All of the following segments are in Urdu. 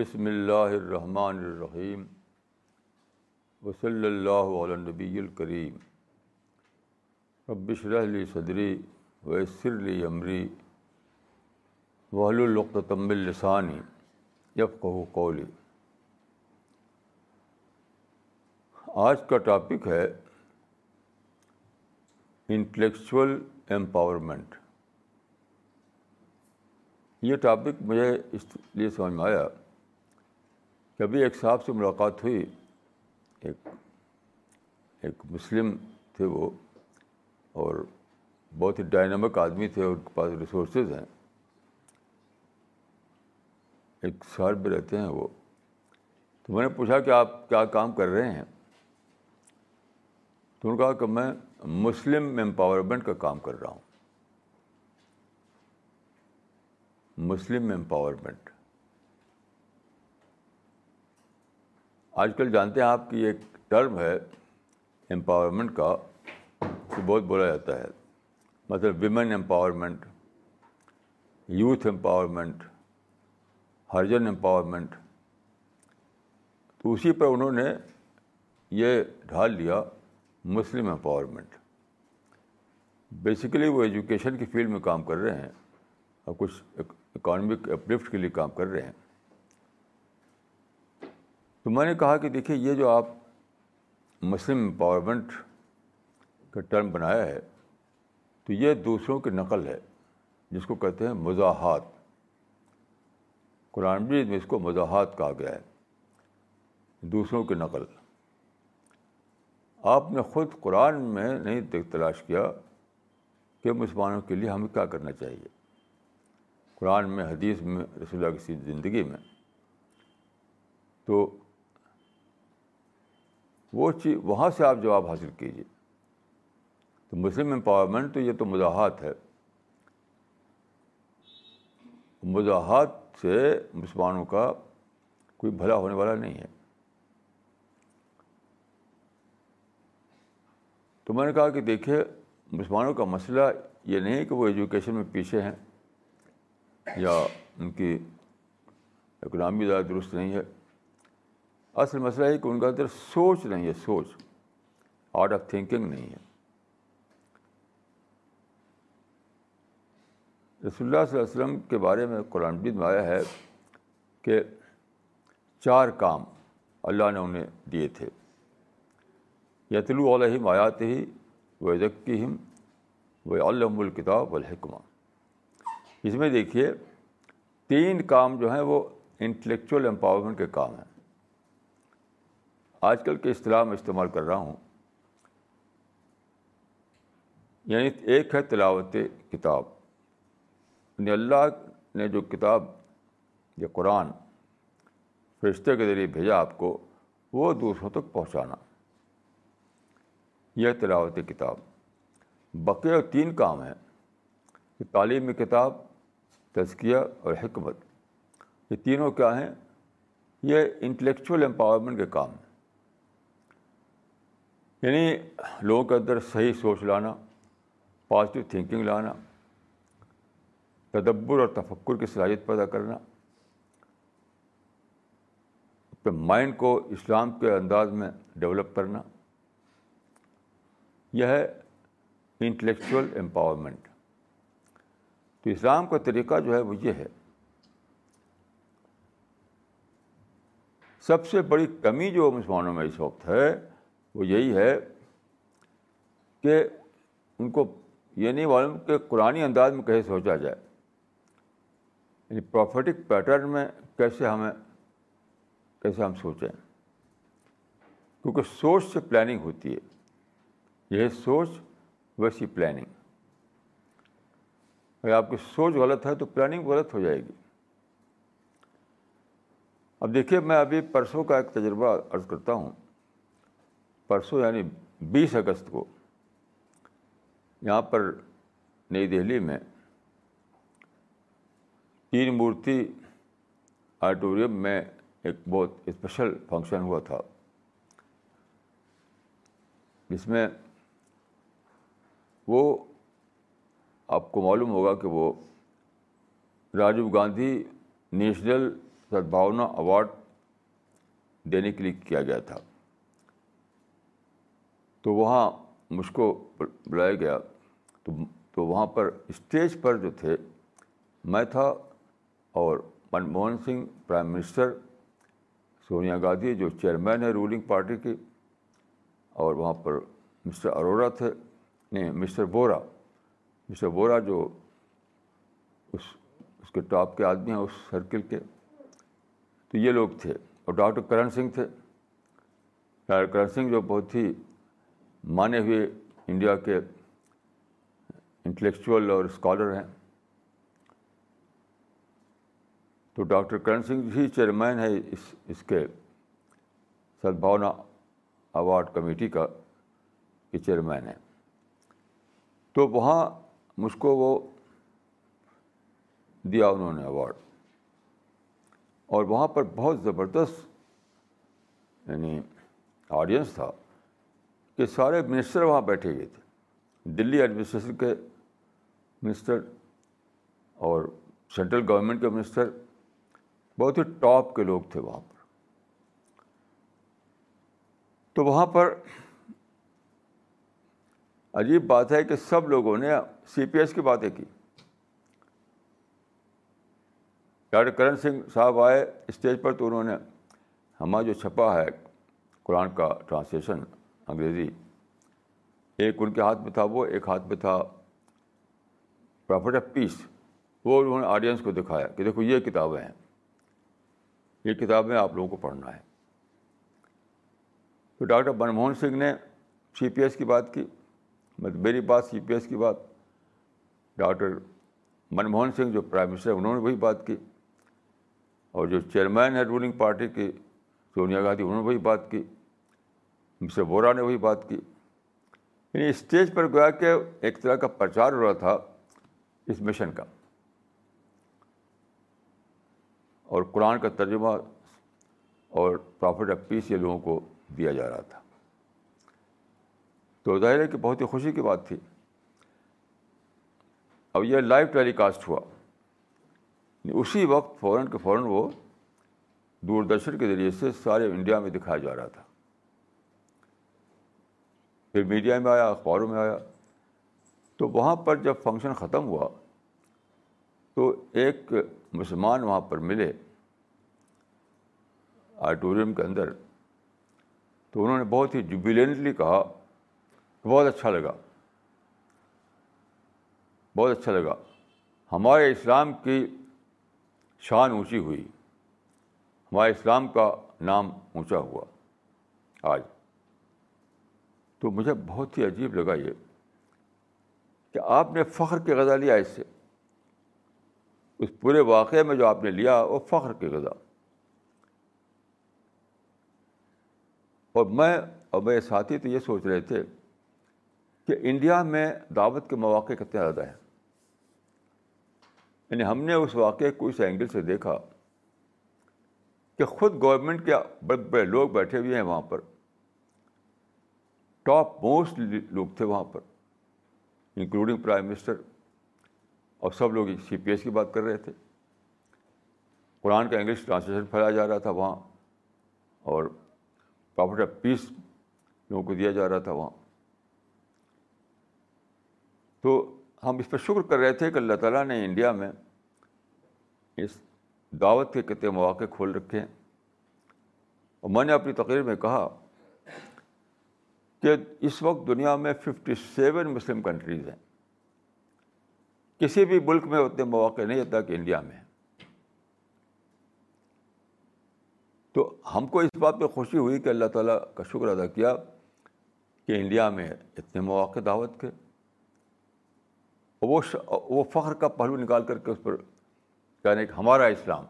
بسم اللہ الرحمن الرحیم وصلی اللہ علی نبی الکریم. ربش رحلی صدری ویسر لی عمری وحل القتم السانی یفقہ قولی. آج کا ٹاپک ہے انٹلیکچوئل امپاورمنٹ. یہ ٹاپک مجھے اس لیے سمجھ میں آیا کہ ابھی ایک صاحب سے ملاقات ہوئی، ایک ایک مسلم تھے وہ، اور بہت ہی ڈائنامک آدمی تھے، ان کے پاس ریسورسز ہیں۔ ایک شہر میں رہتے ہیں وہ۔ تو میں نے پوچھا کہ آپ کیا کام کر رہے ہیں؟ تو انہوں نے کہا کہ میں مسلم امپاورمنٹ کا کام کر رہا ہوں۔ مسلم امپاورمنٹ آج کل جانتے ہیں آپ کی ایک ٹرم ہے امپاورمنٹ کا جو بہت بولا جاتا ہے۔ مطلب women empowerment youth empowerment Harijan empowerment تو اسی پر انہوں نے یہ ڈھال لیا مسلم امپاورمنٹ بیسیکلی وہ ایجوکیشن کی فیلڈ میں کام کر رہے ہیں اور کچھ اکانومک اپلفٹ کے لیے کام کر رہے ہیں۔ تو میں نے کہا کہ دیکھیے یہ جو آپ مسلم امپاورمنٹ کا ٹرم بنایا ہے، تو یہ دوسروں کی نقل ہے، جس کو کہتے ہیں مزاحات قرآن مجید میں اس کو مزاحات کہا گیا ہے، دوسروں کی نقل۔ آپ نے خود قرآن میں نہیں تلاش کیا کہ مسلمانوں کے لیے ہمیں کیا کرنا چاہیے۔ قرآن میں، حدیث میں، رسول اللہ کی زندگی میں۔ تو وہ چیز وہاں سے آپ جواب حاصل کیجیے تو مسلم امپاورمنٹ تو یہ تو مزاحات ہے۔ مزاحات سے مسلمانوں کا کوئی بھلا ہونے والا نہیں ہے۔ تو میں نے کہا کہ دیکھیے، مسلمانوں کا مسئلہ یہ نہیں کہ وہ ایجوکیشن میں پیچھے ہیں یا ان کی اکنامی زیادہ درست نہیں ہے۔ اصل مسئلہ ہے کہ ان کا اندر سوچ نہیں ہے، سوچ۔ آرٹ آف تھنکنگ نہیں ہے۔ رسول اللہ صلی اللہ علیہ وسلم کے بارے میں قرآن مجید میں آیا ہے کہ چار کام اللہ نے انہیں دیے تھے۔ یتلو علیہم آیات ہی و ذکیم و علم الکتاب الحکمہ اس میں دیکھیے، تین کام جو ہیں وہ انٹلیکچوئل امپاورمنٹ کے کام ہیں۔ آج کل کے اصطلاح میں استعمال کر رہا ہوں۔ یعنی ایک ہے تلاوت کتاب۔ یعنی اللہ نے جو کتاب یا قرآن فرشتے کے ذریعے بھیجا آپ کو، وہ دوسروں تک پہنچانا۔ یہ تلاوت کتاب۔ بقیہ اور تین کام ہیں۔ کہ تعلیمی کتاب، تزکیہ اور حکمت۔ یہ تینوں کیا ہیں؟ یہ انٹلیکچوئل امپاورمنٹ کے کام۔ ہیں یعنی لوگوں کے اندر صحیح سوچ لانا پازیٹیو تھنکنگ لانا، تدبر اور تفکر کی صلاحیت پیدا کرنا، اپنے مائنڈ کو اسلام کے انداز میں ڈیولپ کرنا، یہ ہے انٹلیکچوئل امپاورمنٹ تو اسلام کا طریقہ جو ہے وہ یہ ہے، سب سے بڑی کمی جو مسلمانوں میں اس وقت ہے وہ یہی ہے کہ ان کو یہ نہیں معلوم کہ قرآن انداز میں کیسے سوچا جائے۔ یعنی پروفیٹک پیٹرن میں کیسے ہمیں کیسے ہم سوچیں۔ کیونکہ سوچ سے پلاننگ ہوتی ہے۔ یہ سوچ ویسی پلاننگ اگر آپ کی سوچ غلط ہے تو پلاننگ غلط ہو جائے گی۔ اب دیکھیے، میں ابھی پرسوں کا ایک تجربہ عرض کرتا ہوں۔ پرسوں یعنی بیس اگست کو یہاں پر نئی دہلی میں تین مورتی آڈیٹوریم میں ایک بہت اسپیشل فنکشن ہوا تھا، جس میں وہ آپ کو معلوم ہوگا کہ وہ راجیو گاندھی نیشنل سدبھاونا ایوارڈ دینے کے لیے کیا گیا تھا۔ تو وہاں مجھ کو بلایا گیا۔ تو تو وہاں پر اسٹیج پر جو تھے، میں تھا اور منموہن سنگھ، پرائم منسٹر، سونیا گاندھی جو چیئرمین ہے رولنگ پارٹی کی، اور وہاں پر مسٹر اروڑا تھے، نہیں، مسٹر بورا مسٹر بورا جو اس اس کے ٹاپ کے آدمی ہیں، اس سرکل کے۔ تو یہ لوگ تھے۔ اور ڈاکٹر کرن سنگھ تھے۔ ڈاکٹر کرن سنگھ جو بہت ہی مانے ہوئے انڈیا کے انٹلیکچوئل اور اسکالر ہیں۔ تو ڈاکٹر کرن سنگھ ہی چیئرمین ہے اس اس کے سدبھاونا ایوارڈ کمیٹی کا یہ چیئرمین ہے تو وہاں مجھ کو وہ دیا انہوں نے ایوارڈ اور وہاں پر بہت زبردست یعنی آڈینس تھا۔ کہ سارے منسٹر وہاں بیٹھے ہوئے تھے۔ دلی ایڈمنسٹریشن کے منسٹر اور سینٹرل گورنمنٹ کے منسٹر، بہت ہی ٹاپ کے لوگ تھے وہاں پر۔ تو وہاں پر عجیب بات ہے کہ سب لوگوں نے سی پی ایس کی باتیں کی۔ ڈاکٹر کرن سنگھ صاحب آئے اسٹیج پر تو انہوں نے، ہمارا جو چھپا ہے قرآن کا ٹرانسلیشن انگریزی۔ ایک ان کے ہاتھ میں تھا وہ، ایک ہاتھ میں تھا پرافٹ آف پیس۔ وہ انہوں نے آڈینس کو دکھایا کہ دیکھو یہ کتابیں ہیں۔ یہ کتابیں آپ لوگوں کو پڑھنا ہے۔ تو ڈاکٹر منموہن سنگھ نے سی پی ایس کی بات کی مطلب میری بات سی پی ایس کی بات۔ ڈاکٹر منموہن سنگھ جو پرائم منسٹر انہوں نے وہی بات کی۔ اور جو چیئرمین ہے رولنگ پارٹی کی سونیا گاندھی، انہوں نے وہی بات کی۔ مسٹر بورا نے وہی بات کی۔ یعنی اسٹیج پر گویا کہ ایک طرح کا پرچار ہو رہا تھا اس مشن کا۔ اور قرآن کا ترجمہ اور پرافٹ آف پیس یہ لوگوں کو دیا جا رہا تھا۔ تو ظاہر ہے کہ بہت ہی خوشی کی بات تھی۔ اب یہ لائیو ٹیلی کاسٹ ہوا۔ یعنی اسی وقت فوراً کے فوراً وہ دوردرشن کے ذریعے سے سارے انڈیا میں دکھایا جا رہا تھا۔ پھر میڈیا میں آیا، اخباروں میں آیا۔ تو وہاں پر جب فنکشن ختم ہوا، تو ایک مسلمان وہاں پر ملے آڈیٹوریم کے اندر۔ تو انہوں نے بہت ہی جوبیلنٹلی کہا کہ بہت اچھا لگا۔ بہت اچھا لگا۔ ہمارے اسلام کی شان اونچی ہوئی۔ ہمارے اسلام کا نام اونچا ہوا۔ آج۔ تو مجھے بہت ہی عجیب لگا یہ کہ آپ نے فخر کے غذا لیا اس سے۔ اس پورے واقعے میں جو آپ نے لیا وہ فخر کے غذا اور میں اور میرے ساتھی تو یہ سوچ رہے تھے کہ انڈیا میں دعوت کے مواقع کتنے زیادہ ہیں۔ یعنی ہم نے اس واقعے کو اس اینگل سے دیکھا کہ خود گورنمنٹ کے بڑے بڑے لوگ بیٹھے ہوئے ہیں وہاں پر۔ ٹاپ موسٹ لوگ تھے وہاں پر انکلوڈنگ پرائم منسٹر اور سب لوگ سی پی ایس کی بات کر رہے تھے قرآن کا انگلش ٹرانسلیشن پھیلایا جا رہا تھا وہاں اور پراپرٹی آف پیس لوگوں کو دیا جا رہا تھا وہاں تو ہم اس پہ شکر کر رہے تھے کہ اللہ تعالیٰ نے انڈیا میں اس دعوت کے کتنے مواقع کھول رکھے ہیں اور میں نے اپنی تقریر میں کہا کہ اس وقت دنیا میں ففٹی سیون مسلم کنٹریز ہیں۔ کسی بھی ملک میں اتنے مواقع نہیں ہوتا کہ انڈیا میں۔ تو ہم کو اس بات پہ خوشی ہوئی کہ اللہ تعالیٰ کا شکر ادا کیا کہ انڈیا میں اتنے مواقع دعوت کے۔ وہ وہ فخر کا پہلو نکال کر کے اس پر کہنے کہ ہمارا اسلام،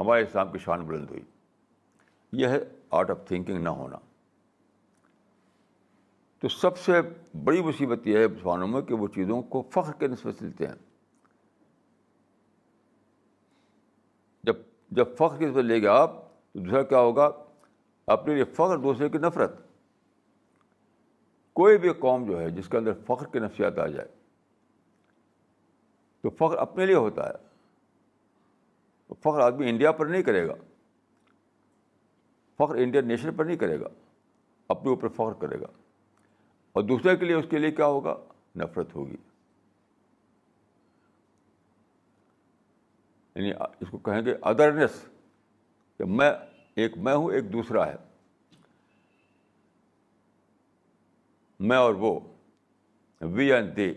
ہمارے اسلام کی شان بلند ہوئی۔ یہ ہے آرٹ آف تھنکنگ نہ ہونا۔ تو سب سے بڑی مصیبت یہ ہے مسلمانوں میں کہ وہ چیزوں کو فخر کے نسبت لیتے ہیں۔ جب جب فخر کی نسبت لے گا آپ، تو دوسرا کیا ہوگا؟ اپنے لیے فخر، دوسرے کی نفرت۔ کوئی بھی قوم جو ہے، جس کے اندر فخر کی نفسیات آ جائے، تو فخر اپنے لیے ہوتا ہے۔ فخر آدمی انڈیا پر نہیں کرے گا۔ فخر انڈین نیشن پر نہیں کرے گا۔ اپنے اوپر فخر کرے گا۔ اور دوسرے کے لیے اس کے لیے کیا ہوگا؟ نفرت ہوگی۔ یعنی اس کو کہیں گے ادرنیس کہ میں ایک میں ہوں، ایک دوسرا ہے۔ میں اور وہ وی اینڈ دے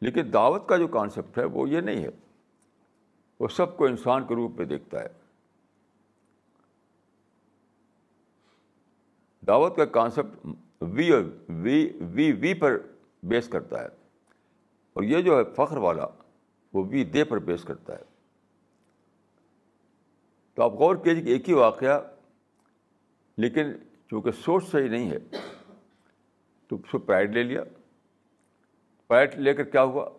لیکن دعوت کا جو کانسیپٹ ہے، وہ یہ نہیں ہے۔ وہ سب کو انسان کے روپ میں دیکھتا ہے۔ دعوت کا کانسیپٹ وی وی وی وی پر بیس کرتا ہے۔ اور یہ جو ہے فخر والا، وہ وی دے پر بیس کرتا ہے۔ تو آپ غور کیجیے کہ ایک ہی واقعہ، لیکن چونکہ سوچ صحیح نہیں ہے، تو اس کو پرائڈ لے لیا۔ پرائڈ لے کر کیا ہوا؟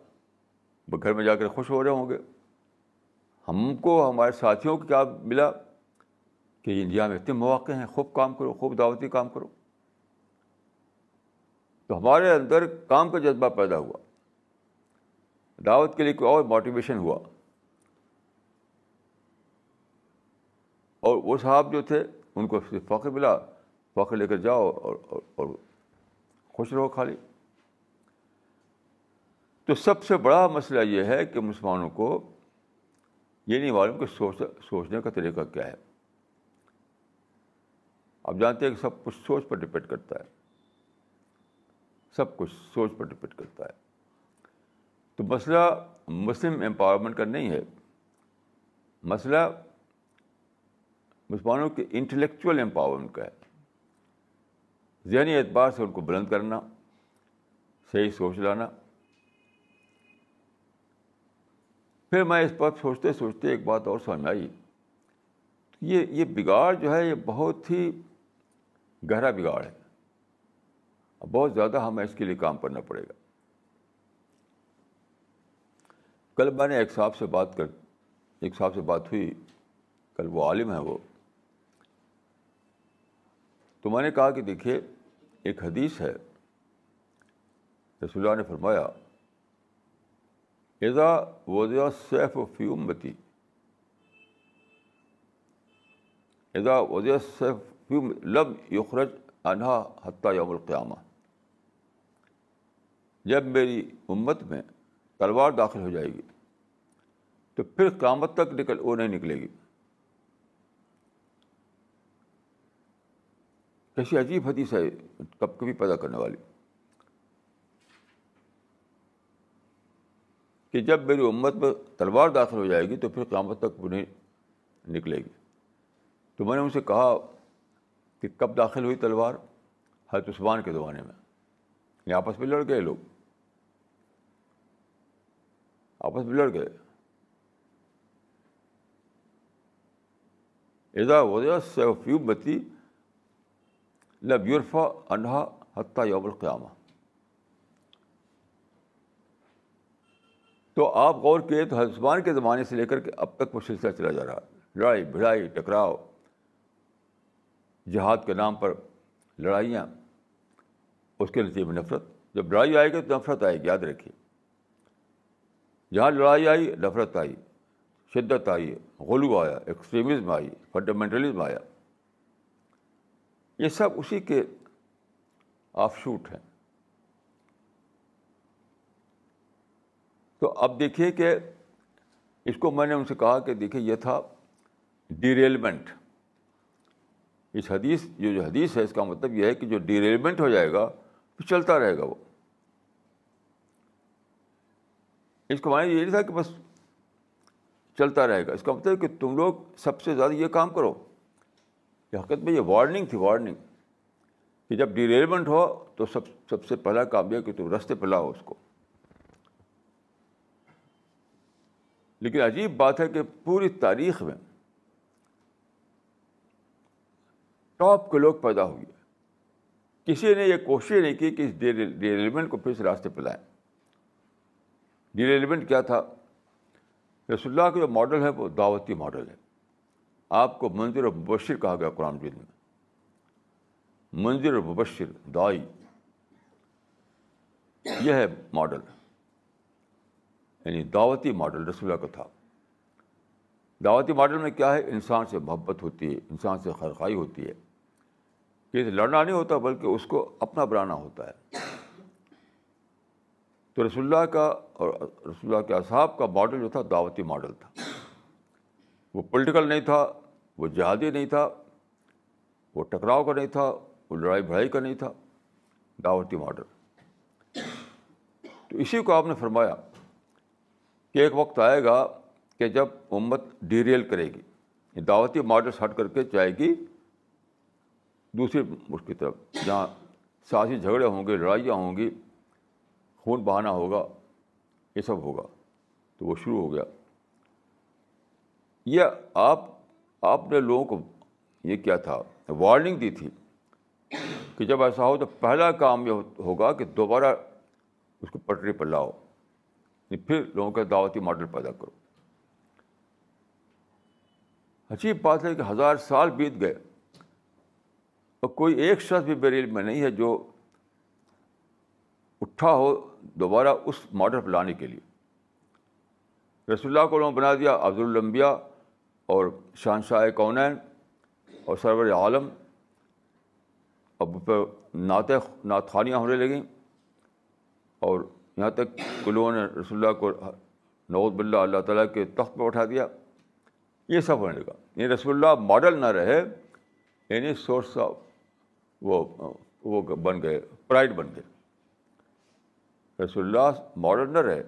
وہ گھر میں جا کر خوش ہو رہے ہوں گے۔ ہم کو، ہمارے ساتھیوں کو کیا ملا؟ کہ انڈیا میں اتنے مواقع ہیں، خوب کام کرو، خوب دعوتی کام کرو۔ تو ہمارے اندر کام کا جذبہ پیدا ہوا۔ دعوت کے لیے کوئی اور موٹیویشن ہوا۔ اور وہ صاحب جو تھے، ان کو فخر ملا۔ فخر لے کر جاؤ اور اور خوش رہو خالی۔ تو سب سے بڑا مسئلہ یہ ہے کہ مسلمانوں کو یہ نہیں معلوم کہ سوچ، سوچنے کا طریقہ کیا ہے۔ آپ جانتے ہیں کہ سب کچھ سوچ پر ڈپینڈ کرتا ہے۔ سب کچھ سوچ پر ڈپینڈ کرتا ہے۔ تو مسئلہ مسلم امپاورمنٹ کا نہیں ہے۔ مسئلہ مسلمانوں کے انٹلیکچوئل امپاورمنٹ کا ہے۔ ذہنی اعتبار سے ان کو بلند کرنا، صحیح سوچ لانا۔ پھر میں اس پر سوچتے سوچتے ایک بات اور سمجھ آئی۔ یہ یہ بگاڑ جو ہے، یہ بہت ہی گہرا بگاڑ ہے۔ بہت زیادہ ہمیں اس کے لیے کام کرنا پڑے گا۔ کل میں نے ایک صاحب سے بات کر، ایک صاحب سے بات ہوئی، کل وہ عالم ہے وہ۔ تو میں نے کہا کہ دیکھیے، ایک حدیث ہے۔ رسول اللہ نے فرمایا ایزا وضع سیف و فی امتی ایزا وضع سیف فی لب یخرج انہا حتیٰ یوم القیامہ۔ جب میری امت میں تلوار داخل ہو جائے گی، تو پھر قیامت تک نکل، وہ نہیں نکلے گی۔ کیسی عجیب حدیث ہے، کب کبھی پیدا کرنے والی۔ کہ جب میری امت میں تلوار داخل ہو جائے گی، تو پھر قیامت تک وہ نہیں نکلے گی۔ تو میں نے ان سے کہا کہ کب داخل ہوئی تلوار؟ حضرت عثمان کے زمانے میں۔ یہ آپس میں لڑ گئے لوگ آپس میں لڑ گئے ادا وجہ سیفیوب بتی لب یورفا انہا حتیٰ یوم القیامہ تو آپ غور کیے تو حضمان کے زمانے سے لے کر کے اب تک وہ سلسلہ چلا جا رہا لڑائی بھڑائی ٹکراؤ، جہاد کے نام پر لڑائیاں۔ اس کے نتیجے میں نفرت۔ جب لڑائی آئے گی تو نفرت آئے گی، یاد رکھیے۔ جہاں لڑائی آئی، نفرت آئی، شدت آئی، غلو آیا ایکسٹریمزم آئی فنڈامنٹلزم آیا۔ یہ سب اسی کے آف شوٹ ہیں۔ تو اب دیکھیے کہ اس کو میں نے ان سے کہا کہ دیکھیے، یہ تھا ڈیریلمنٹ اس حدیث جو جو حدیث ہے، اس کا مطلب یہ ہے کہ جو ڈیریلمنٹ ہو جائے گا چلتا رہے گا وہ۔ اس کا معنی یہ نہیں تھا کہ بس چلتا رہے گا۔ اس کا مطلب کہ تم لوگ سب سے زیادہ یہ کام کرو۔ یہ حقیقت میں یہ وارننگ تھی وارننگ کہ جب ڈیریلمنٹ ہو تو سب سب سے پہلا کام یہ کہ تم رستے پہ لاؤ اس کو۔ لیکن عجیب بات ہے کہ پوری تاریخ میں ٹاپ کے لوگ پیدا ہوئے۔ کسی نے یہ کوشش نہیں کی کہ اس ڈیریلیمنٹ کو پھر سے راستے پہ لائیں۔ ڈیریلیمنٹ کیا تھا؟ رسول اللہ کا جو ماڈل ہے وہ دعوتی ماڈل ہے۔ آپ کو منظر و مبشر کہا گیا قرآن مجید میں۔ منظر و مبشر، دائی۔ یہ ہے ماڈل۔ یعنی دعوتی ماڈل رسول اللہ کا تھا۔ دعوتی ماڈل میں کیا ہے؟ انسان سے محبت ہوتی ہے، انسان سے خرخائی ہوتی ہے۔ کہ لڑنا نہیں ہوتا بلکہ اس کو اپنا بنانا ہوتا ہے۔ تو رسول اللہ کا اور رسول اللہ کے اصحاب کا ماڈل جو تھا، دعوتی ماڈل تھا۔ وہ پولیٹیکل نہیں تھا، وہ جہادی نہیں تھا، وہ ٹکراؤ کا نہیں تھا، وہ لڑائی بھڑائی کا نہیں تھا۔ دعوتی ماڈل تو اسی کو آپ نے فرمایا کہ ایک وقت آئے گا کہ جب امت ڈیریل کرے گی دعوتی ماڈل ہٹ کر کے جائے گی۔ دوسری ملک کی طرف، جہاں سیاسی جھگڑے ہوں گے، لڑائیاں ہوں گی، خون بہانا ہوگا، یہ سب ہوگا، تو وہ شروع ہو گیا۔ یہ آپ آپ نے لوگوں کو یہ کیا تھا، وارننگ دی تھی کہ جب ایسا ہو تو پہلا کام یہ ہوگا کہ دوبارہ اس کو پٹری پر لاؤ یعنی پھر لوگوں کا دعوتی ماڈل پیدا کرو۔ عجیب بات ہے کہ ہزار سال بیت گئے۔ اور کوئی ایک شخص بھی میرے علم میں نہیں ہے جو اٹھا ہو دوبارہ اس ماڈل پہ لانے کے لیے۔ رسول اللہ کو انہوں نے بنا دیا، عبد الانبیاء اور شہنشاہ کونین اور سرور عالم۔ اب پہ نعت نعت خانیاں ہونے لگیں۔ اور یہاں تک کہ لوگوں نے رسول اللہ کو نوز بلّہ اللہ تعالیٰ کے تخت پہ اٹھا دیا۔ یہ سب ہونے لگا۔ یہ یعنی رسول اللہ ماڈل نہ رہے یعنی سورس آف وہ وہ بن گئے، پرائڈ بن گئے۔ رسول اللہ ماڈل نہ رہے،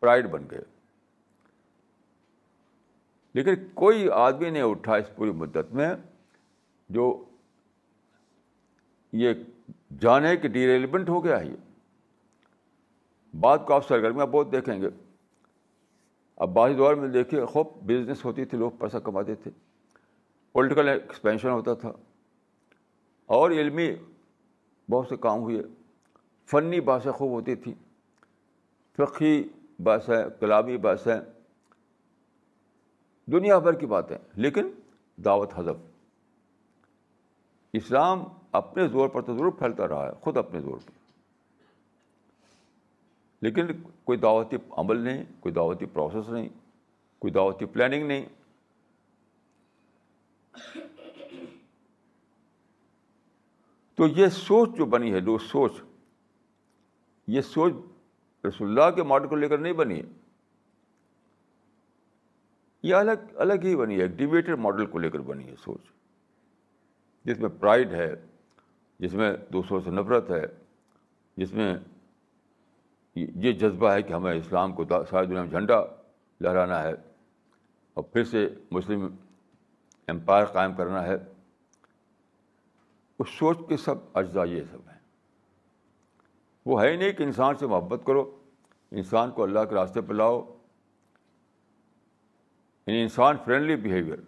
پرائڈ بن گئے۔ لیکن کوئی آدمی نہیں اٹھا اس پوری مدت میں جو یہ جانے کہ ڈی ریلیونٹ ہو گیا ہے۔ یہ بات کو آپ سرگرمیاں بہت دیکھیں گے۔ اب بعض دور میں دیکھیے، خوب بزنس ہوتی تھی، لوگ پیسہ کماتے تھے۔ پولیٹیکل ایکسپینشن ہوتا تھا۔ اور علمی بہت سے کام ہوئے۔ فنی باتیں خوب ہوتی تھیں۔ فقی بحثیں، کلامی بحثیں۔ دنیا بھر کی باتیں۔ لیکن دعوت حذف۔ اسلام اپنے زور پر تو ضرور پھیلتا رہا ہے، خود اپنے زور پر۔ لیکن کوئی دعوتی عمل نہیں، کوئی دعوتی پروسیس نہیں، کوئی دعوتی پلاننگ نہیں۔ تو یہ سوچ جو بنی ہے، جو سوچ، یہ سوچ رسول اللہ کے ماڈل کو لے کر نہیں بنی ہے۔ یہ الگ الگ ہی بنی ہے، ایک ماڈل کو لے کر بنی ہے سوچ۔ جس میں پرائڈ ہے، جس میں دوسروں سے نفرت ہے، جس میں یہ جذبہ ہے کہ ہمیں اسلام کو ساری دنیا میں جھنڈا لہرانا ہے اور پھر سے مسلم امپائر قائم کرنا ہے۔ اس سوچ کے سب اجزاء یہ سب ہیں۔ وہ ہے ہی نہیں کہ انسان سے محبت کرو، انسان کو اللہ کے راستے پہ لاؤ یعنی انسان فرینڈلی بیہیویئر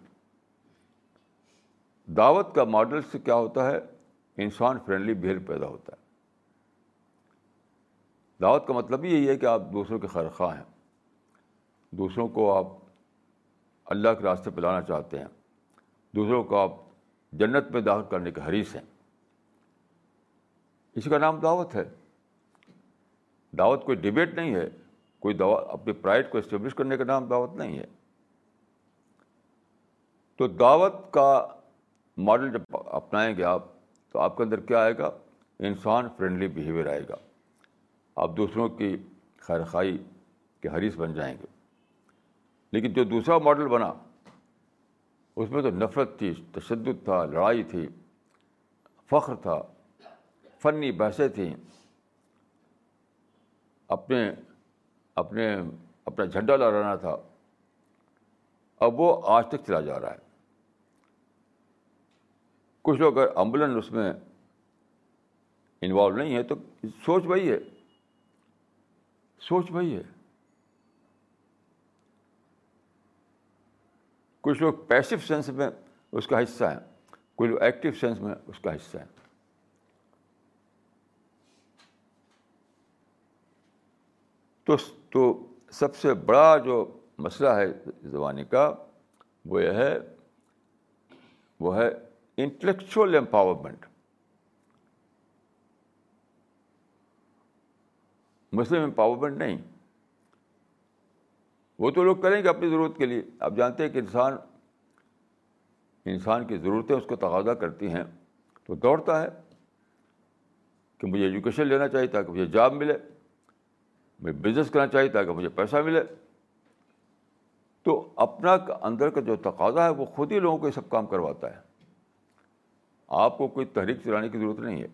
دعوت کا ماڈل سے کیا ہوتا ہے؟ انسان فرینڈلی بیہیویئر پیدا ہوتا ہے۔ دعوت کا مطلب یہی ہے کہ آپ دوسروں کے خیر خواہ ہیں۔ دوسروں کو آپ اللہ کے راستے پہ لانا چاہتے ہیں۔ دوسروں کو آپ جنت میں داخل کرنے کے حریث ہیں۔ اس کا نام دعوت ہے۔ دعوت کوئی ڈبیٹ نہیں ہے، کوئی دعوت، اپنی پرائڈ کو اسٹیبلش کرنے کا نام دعوت نہیں ہے۔ تو دعوت کا ماڈل جب اپنائیں گے آپ، تو آپ کے اندر کیا آئے گا؟ انسان فرینڈلی بیہیویئر آئے گا۔ آپ دوسروں کی خیر خائی کے حریث بن جائیں گے۔ لیکن جو دوسرا ماڈل بنا اس میں تو نفرت تھی، تشدد تھا، لڑائی تھی، فخر تھا، فنی بحثیں تھیں۔ اپنے اپنے، اپنا جھنڈا لہرانا تھا۔ اب وہ آج تک چلا جا رہا ہے۔ کچھ لوگ اگر امبولن اس میں انوالو نہیں ہے تو سوچ وہی ہے۔ سوچ وہی ہے۔ کچھ لوگ پیسو سینس میں اس کا حصہ ہیں، کچھ لوگ ایکٹیو سینس میں اس کا حصہ ہیں۔ تو تو سب سے بڑا جو مسئلہ ہے زبانی کا، وہ یہ ہے، وہ ہے انٹلیکچوئل امپاورمنٹ مسلم امپاورمنٹ نہیں۔ وہ تو لوگ کریں گے اپنی ضرورت کے لیے۔ آپ جانتے ہیں کہ انسان انسان کی ضرورتیں اس کو تقاضا کرتی ہیں۔ تو دوڑتا ہے کہ مجھے ایجوکیشن لینا چاہیے تاکہ مجھے جاب ملے۔ مجھے بزنس کرنا چاہیے تاکہ مجھے پیسہ ملے۔ تو اپنا اندر کا جو تقاضا ہے وہ خود ہی لوگوں کو یہ سب کام کرواتا ہے۔ آپ کو کوئی تحریک چلانے کی ضرورت نہیں ہے۔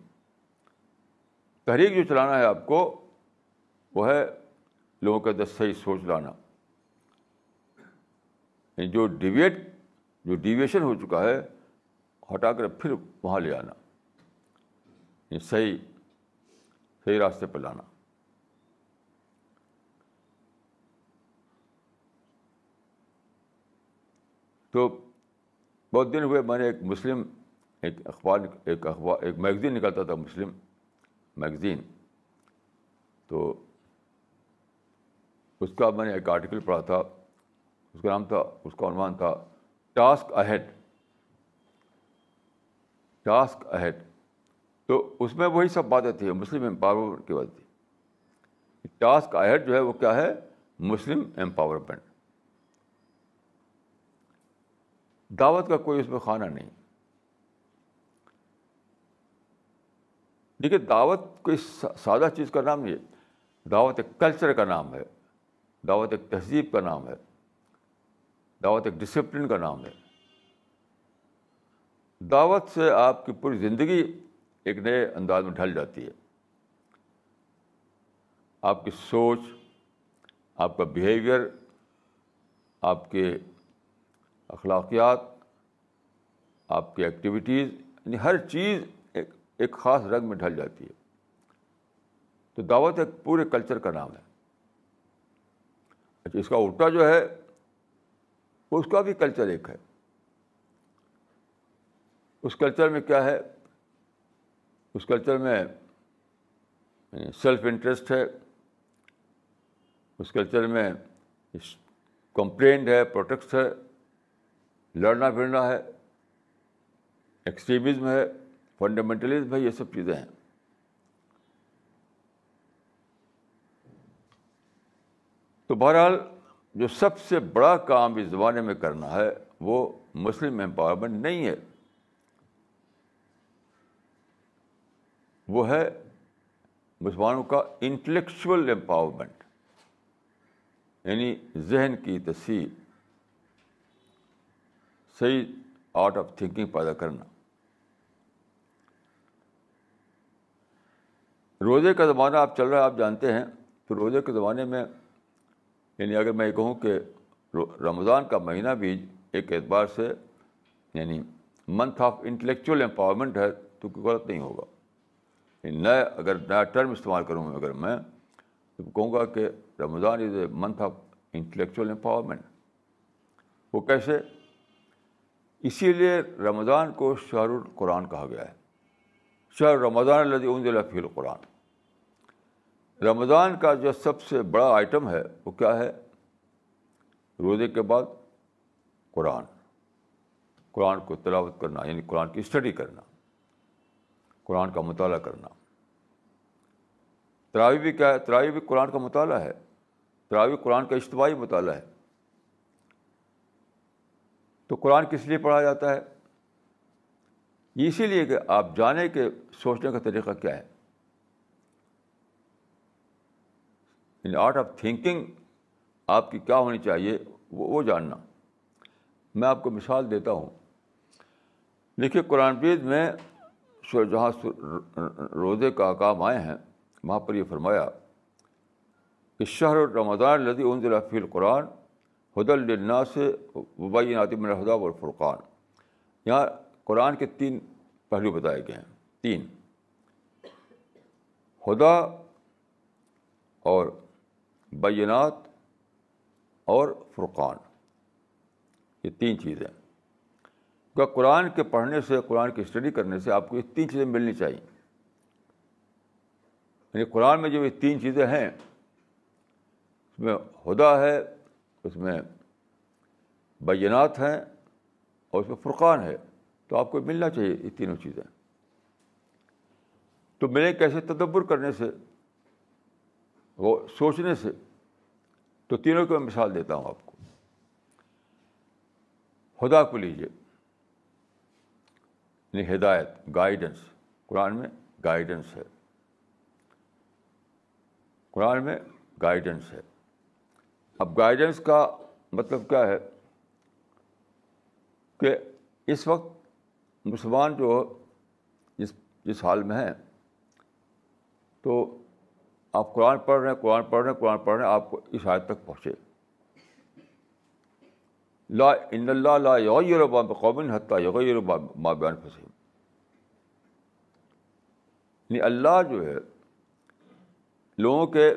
تحریک جو چلانا ہے آپ کو، وہ ہے لوگوں کا دس صحیح سوچ لانا۔ یعنی جو ڈیویٹ جو ڈیویشن ہو چکا ہے، ہٹا کر پھر وہاں لے آنا۔ یعنی صحیح صحیح راستے پہ لانا۔ تو بہت دن ہوئے، میں نے ایک مسلم ایک اخبار ایک اخبار ایک میگزین نکلتا تھا، مسلم میگزین تو اس کا میں نے ایک آرٹیکل پڑھا تھا۔ اس کا نام تھا، اس کا عنوان تھا، ٹاسک اہیڈ۔ Task ahead. تو اس میں وہی سب باتیں تھیں، مسلم امپاورمنٹ کی بات تھی ٹاسک اہیڈ جو ہے وہ کیا ہے؟ مسلم امپاورمنٹ دعوت کا کوئی اس میں خانہ نہیں۔ دیکھیے، دعوت کوئی سادہ چیز کا نام نہیں ہے۔ دعوت ایک کلچر کا نام ہے۔ دعوت ایک تہذیب کا نام ہے۔ دعوت ایک ڈسپلن کا نام ہے۔ دعوت سے آپ کی پوری زندگی ایک نئے انداز میں ڈھل جاتی ہے۔ آپ کی سوچ، آپ کا بیہیویئر آپ کے اخلاقیات، آپ کی ایکٹیویٹیز یعنی ہر چیز ایک ایک خاص رنگ میں ڈھل جاتی ہے۔ تو دعوت ایک پورے کلچر کا نام ہے۔ اچھا اس کا الٹا جو ہے اس کا بھی کلچر ایک ہے۔ اس کلچر میں کیا ہے؟ اس کلچر میں یعنی سیلف انٹرسٹ ہے۔ اس کلچر میں کمپلینٹ ہے پروٹیکٹ ہے۔ لڑنا پھرنا ہے۔ ایکسٹریمزم ہے فنڈامنٹلزم ہے، یہ سب چیزیں ہیں۔ تو بہرحال جو سب سے بڑا کام اس زمانے میں کرنا ہے وہ مسلم امپاورمنٹ نہیں ہے۔ وہ ہے مسلمانوں کا انٹلیکچوئل امپاورمنٹ یعنی ذہن کی تصحیح، صحیح آرٹ آف تھنکنگ پیدا کرنا۔ روزے کا زمانہ آپ چل رہا ہے، آپ جانتے ہیں۔ تو روزے کے زمانے میں یعنی اگر میں یہ کہوں کہ رمضان کا مہینہ بھی ایک اعتبار سے یعنی منتھ آف انٹلیکچوئل امپاورمنٹ ہے تو کوئی غلط نہیں ہوگا۔ یعنی نئے اگر نیا ٹرم استعمال کروں اگر میں تو کہوں گا کہ Ramzan is a month of intellectual empowerment وہ کیسے؟ اسی لیے رمضان کو شہر القرآن کہا گیا ہے۔ شہر رمضان اللہ فی القرآن۔ رمضان کا جو سب سے بڑا آئٹم ہے، وہ کیا ہے؟ روزے کے بعد قرآن۔ قرآن کو تلاوت کرنا یعنی قرآن کی اسٹڈی کرنا، قرآن کا مطالعہ کرنا۔ تراوی بھی کیا ہے؟ تراوی بھی قرآن کا مطالعہ ہے۔ تراوی قرآن کا اجتماعی مطالعہ ہے۔ تو قرآن کس لیے پڑھا جاتا ہے؟ اسی لیے کہ آپ جانے کے، سوچنے کا طریقہ کیا ہے؟ ان آرٹ آف تھنکنگ آپ کی کیا ہونی چاہیے وہ جاننا میں آپ کو مثال دیتا ہوں دیکھیے قرآن پید میں جہاں روزے کا کام آئے ہیں وہاں پر یہ فرمایا کہ شہر رمضان لدی انض فی القرآن حد النا سے وبائی ناطم الہدا الفرقان یہاں قرآن کے تین پہلو بتائے گئے ہیں تین ہدا اور بینات اور فرقان۔ یہ تین چیزیں۔ کیا قرآن کے پڑھنے سے، قرآن کی اسٹڈی کرنے سے آپ کو یہ تین چیزیں ملنی چاہیے۔ یعنی قرآن میں جو یہ تین چیزیں ہیں، اس میں ہدا ہے، اس میں بینات ہیں اور اس میں فرقان ہے۔ تو آپ کو ملنا چاہیے، یہ تینوں چیزیں۔ تو ملیں کیسے تدبر کرنے سے؟ وہ سوچنے سے تو تینوں کی میں مثال دیتا ہوں آپ کو۔ خدا کو لیجیے یعنی ہدایت گائیڈنس قرآن میں گائیڈنس ہے۔ قرآن میں گائیڈنس ہے۔ اب گائیڈنس کا مطلب کیا ہے؟ کہ اس وقت مسلمان جو جس جس حال میں ہیں، تو آپ قرآن پڑھ رہے ہیں، قرآن پڑھ رہے ہیں، قرآن پڑھ رہے ہیں، آپ کو اس حایت تک پہنچے۔ لا ان اللہ لا یغیر قومن حتیٰ یغیر ماں بیان پھنسے یعنی اللہ جو ہے، لوگوں کے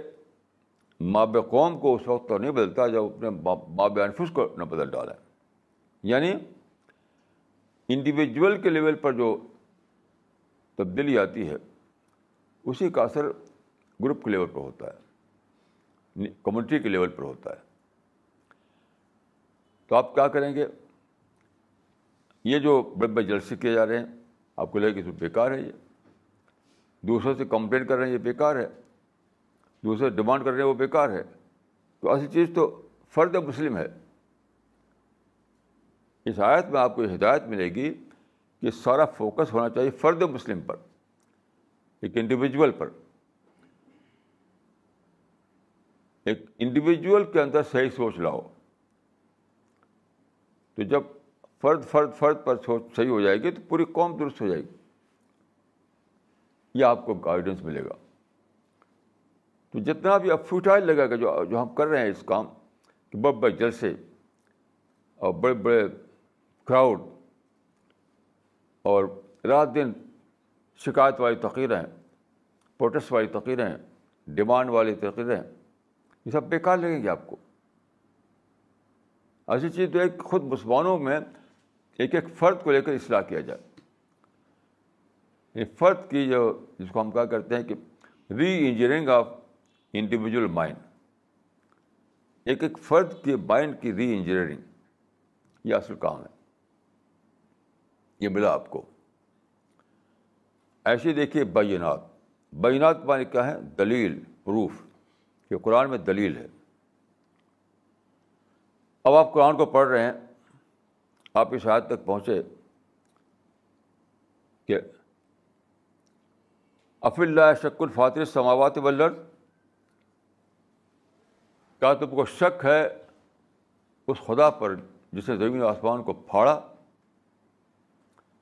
ماب قوم کو اس وقت تو نہیں بدلتا جب اپنے ماں انفس کو نہ بدل ڈالا یعنی انڈیویجول کے لیول پر جو تبدیلی آتی ہے، اسی کا اثر گروپ کے لیول پر ہوتا ہے، کمیونٹی کے لیول پر ہوتا ہے۔ تو آپ کیا کریں گے؟ یہ جو بڑے بڑے جلسے کیے جا رہے ہیں، آپ کو لگے کہ بیکار ہے یہ۔ دوسروں سے کمپلین کر رہے ہیں، یہ بیکار ہے۔ دوسرے ڈیمانڈ کر رہے ہیں، وہ بیکار ہے۔ تو ایسی چیز تو فرد مسلم ہے۔ اس آیت میں آپ کو ہدایت ملے گی کہ سارا فوکس ہونا چاہیے فرد مسلم پر، ایک انڈیویجول پر۔ ایک انڈیویجول کے اندر صحیح سوچ لاؤ۔ تو جب فرد فرد فرد پر سوچ صحیح ہو جائے گی تو پوری قوم درست ہو جائے گی۔ یہ آپ کو گائیڈنس ملے گا۔ تو جتنا بھی اب فیوٹائل لگے گا جو جو ہم کر رہے ہیں اس کام، کہ بڑے بڑے جلسے اور بڑے بڑے کراؤڈ اور رات دن شکایت والی تقریریں پروٹیسٹ والی تقریریں ڈیمانڈ والی تقریریں یہ سب بیکار لگیں گے آپ کو۔ ایسی چیز تو ایک خود مسلمانوں میں ایک ایک فرد کو لے کر اصلاح کیا جائے۔ یہ فرد کی جو جس کو ہم کیا کرتے ہیں کہ re engineering of individual mind ایک ایک فرد کے مائنڈ کی ری انجینئرنگ یہ اصل کام ہے۔ یہ ملا آپ کو۔ ایسے دیکھیے بینات۔ بینات معنی کیا ہے؟ دلیل، پروف۔ کہ قرآن میں دلیل ہے۔ اب آپ قرآن کو پڑھ رہے ہیں، آپ اس حد تک پہنچے کہ اف اللہ شک الفاتر سماوات ولر کیا تم کو شک ہے اس خدا پر جس نے زمین آسمان کو پھاڑا؟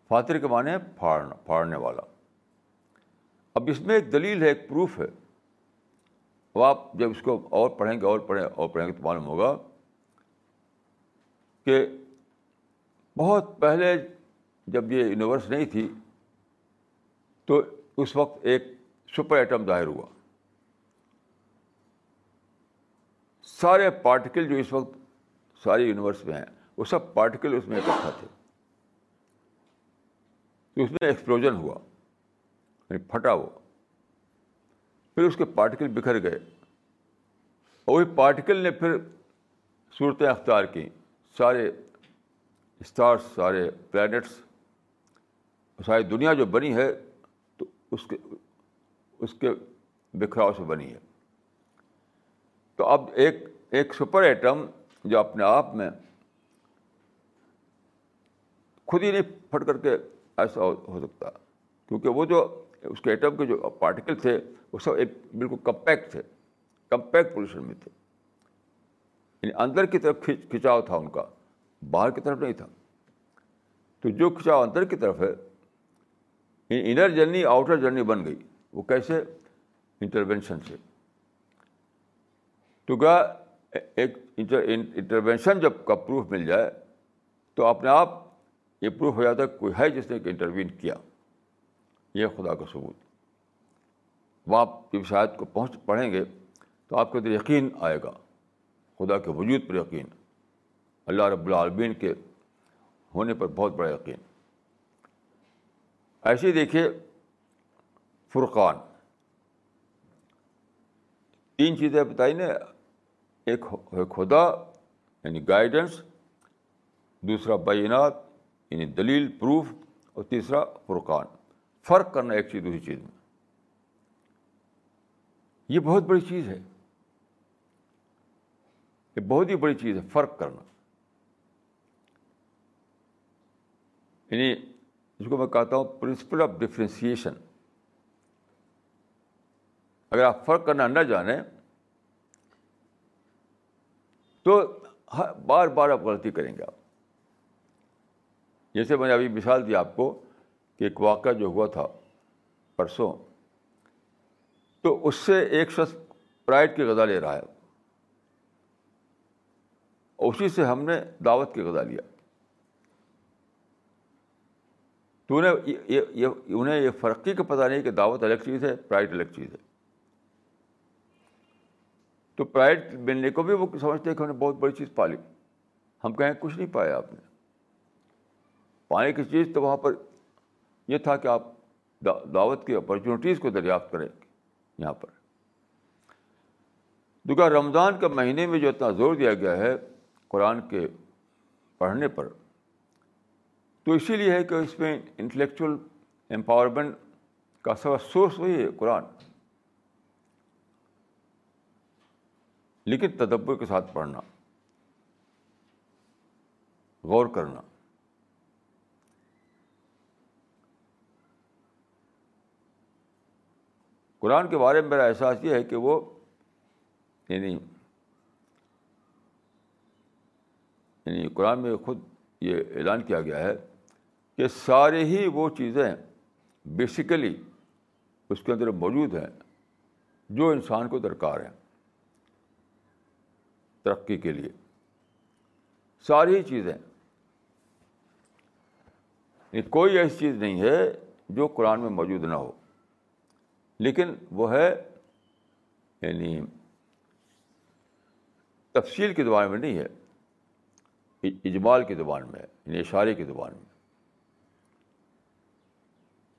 فاتر کے معنی پھاڑنا، پھاڑنے والا۔ اب اس میں ایک دلیل ہے، ایک پروف ہے۔ اب آپ جب اس کو اور پڑھیں گے اور پڑھیں اور پڑھیں گے تو معلوم ہوگا کہ بہت پہلے جب یہ یونیورس نہیں تھی تو اس وقت ایک سپر ایٹم ظاہر ہوا۔ سارے پارٹیکل جو اس وقت ساری یونیورس میں ہیں، وہ سب پارٹیکل اس میں اکٹھا تھے۔ تو اس میں ایکسپلوژن ہوا یعنی پھٹا وہ۔ پھر اس کے پارٹیکل بکھر گئے۔ اور وہی پارٹیکل نے پھر صورتیں اختیار کی سارے اسٹارس سارے پلانٹس ساری دنیا جو بنی ہے، تو اس کے اس کے بکھراؤ سے بنی ہے۔ تو اب ایک ایک سپر ایٹم جو اپنے آپ میں خود ہی نہیں پھٹ کر کے ایسا ہو سکتا۔ کیونکہ وہ جو اس کے ایٹم کے جو پارٹیکل تھے، وہ سب ایک بالکل کمپیکٹ تھے کمپیکٹ پوزیشن میں تھے۔ یعنی اندر کی طرف کھنچاؤ تھا ان کا، باہر کی طرف نہیں تھا۔ تو جو کھنچاؤ اندر کی طرف ہے انر جرنی آؤٹر جرنی بن گئی۔ وہ کیسے؟ انٹروینشن سے۔ تو کیا ایک انٹروینشن جب کا پروف مل جائے، تو اپنے آپ یہ پروف ہو جاتا ہے کوئی ہے جس نے انٹروین کیا۔ یہ خدا کا ثبوت۔ وہ آپ جب شاید کو پہنچ پڑھیں گے تو آپ کے اندر یقین آئے گا۔ خدا کے وجود پر یقین۔ اللہ رب العالمین کے ہونے پر بہت بڑا یقین۔ ایسے دیکھیے فرقان۔ تین چیزیں بتائی نا ایک خدا یعنی گائیڈنس دوسرا بینات یعنی دلیل پروف اور تیسرا فرقان۔ فرق کرنا ایک چیز، دوسری چیز۔ میں یہ بہت بڑی چیز ہے۔ یہ بہت ہی بڑی چیز ہے، فرق کرنا۔ یعنی اس کو میں کہتا ہوں پرنسپل آف ڈفرینسیشن اگر آپ فرق کرنا نہ جانیں، تو بار بار آپ غلطی کریں گے آپ۔ جیسے میں نے ابھی مثال دی آپ کو کہ ایک واقعہ جو ہوا تھا پرسوں، تو اس سے ایک شخص پرائڈ کی غذا لے رہا ہے۔ اسی سے ہم نے دعوت کی غذا لیا۔ تو انہیں انہیں یہ فرقی کا پتہ نہیں کہ دعوت الگ چیز ہے پرائڈ الگ چیز ہے۔ تو پرائڈ ملنے کو بھی وہ سمجھتے ہیں کہ انہوں نے بہت بڑی چیز پالی۔ ہم کہیں کچھ نہیں پایا آپ نے۔ پانے کی چیز تو وہاں پر یہ تھا کہ آپ دعوت کی اپرچونیٹیز کو دریافت کریں یہاں پر۔ دکھا رمضان کا مہینے میں جو اتنا زور دیا گیا ہے قرآن کے پڑھنے پر، تو اسی لیے ہے کہ اس میں انٹلیکچوئل امپاورمنٹ کا سب سورس وہی ہے قرآن۔ لیکن تدبر کے ساتھ پڑھنا، غور کرنا قرآن کے بارے میں میرا احساس یہ ہے کہ وہ یعنی یعنی قرآن میں خود یہ اعلان کیا گیا ہے کہ سارے ہی وہ چیزیں بیسیکلی اس کے اندر موجود ہیں جو انسان کو درکار ہیں ترقی کے لیے۔ ساری ہی چیزیں۔ یعنی کوئی ایسی چیز نہیں ہے جو قرآن میں موجود نہ ہو۔ لیکن وہ ہے یعنی تفصیل کی زبان میں نہیں ہے، اجمال کی زبان میں یعنی اشارے کی زبان میں۔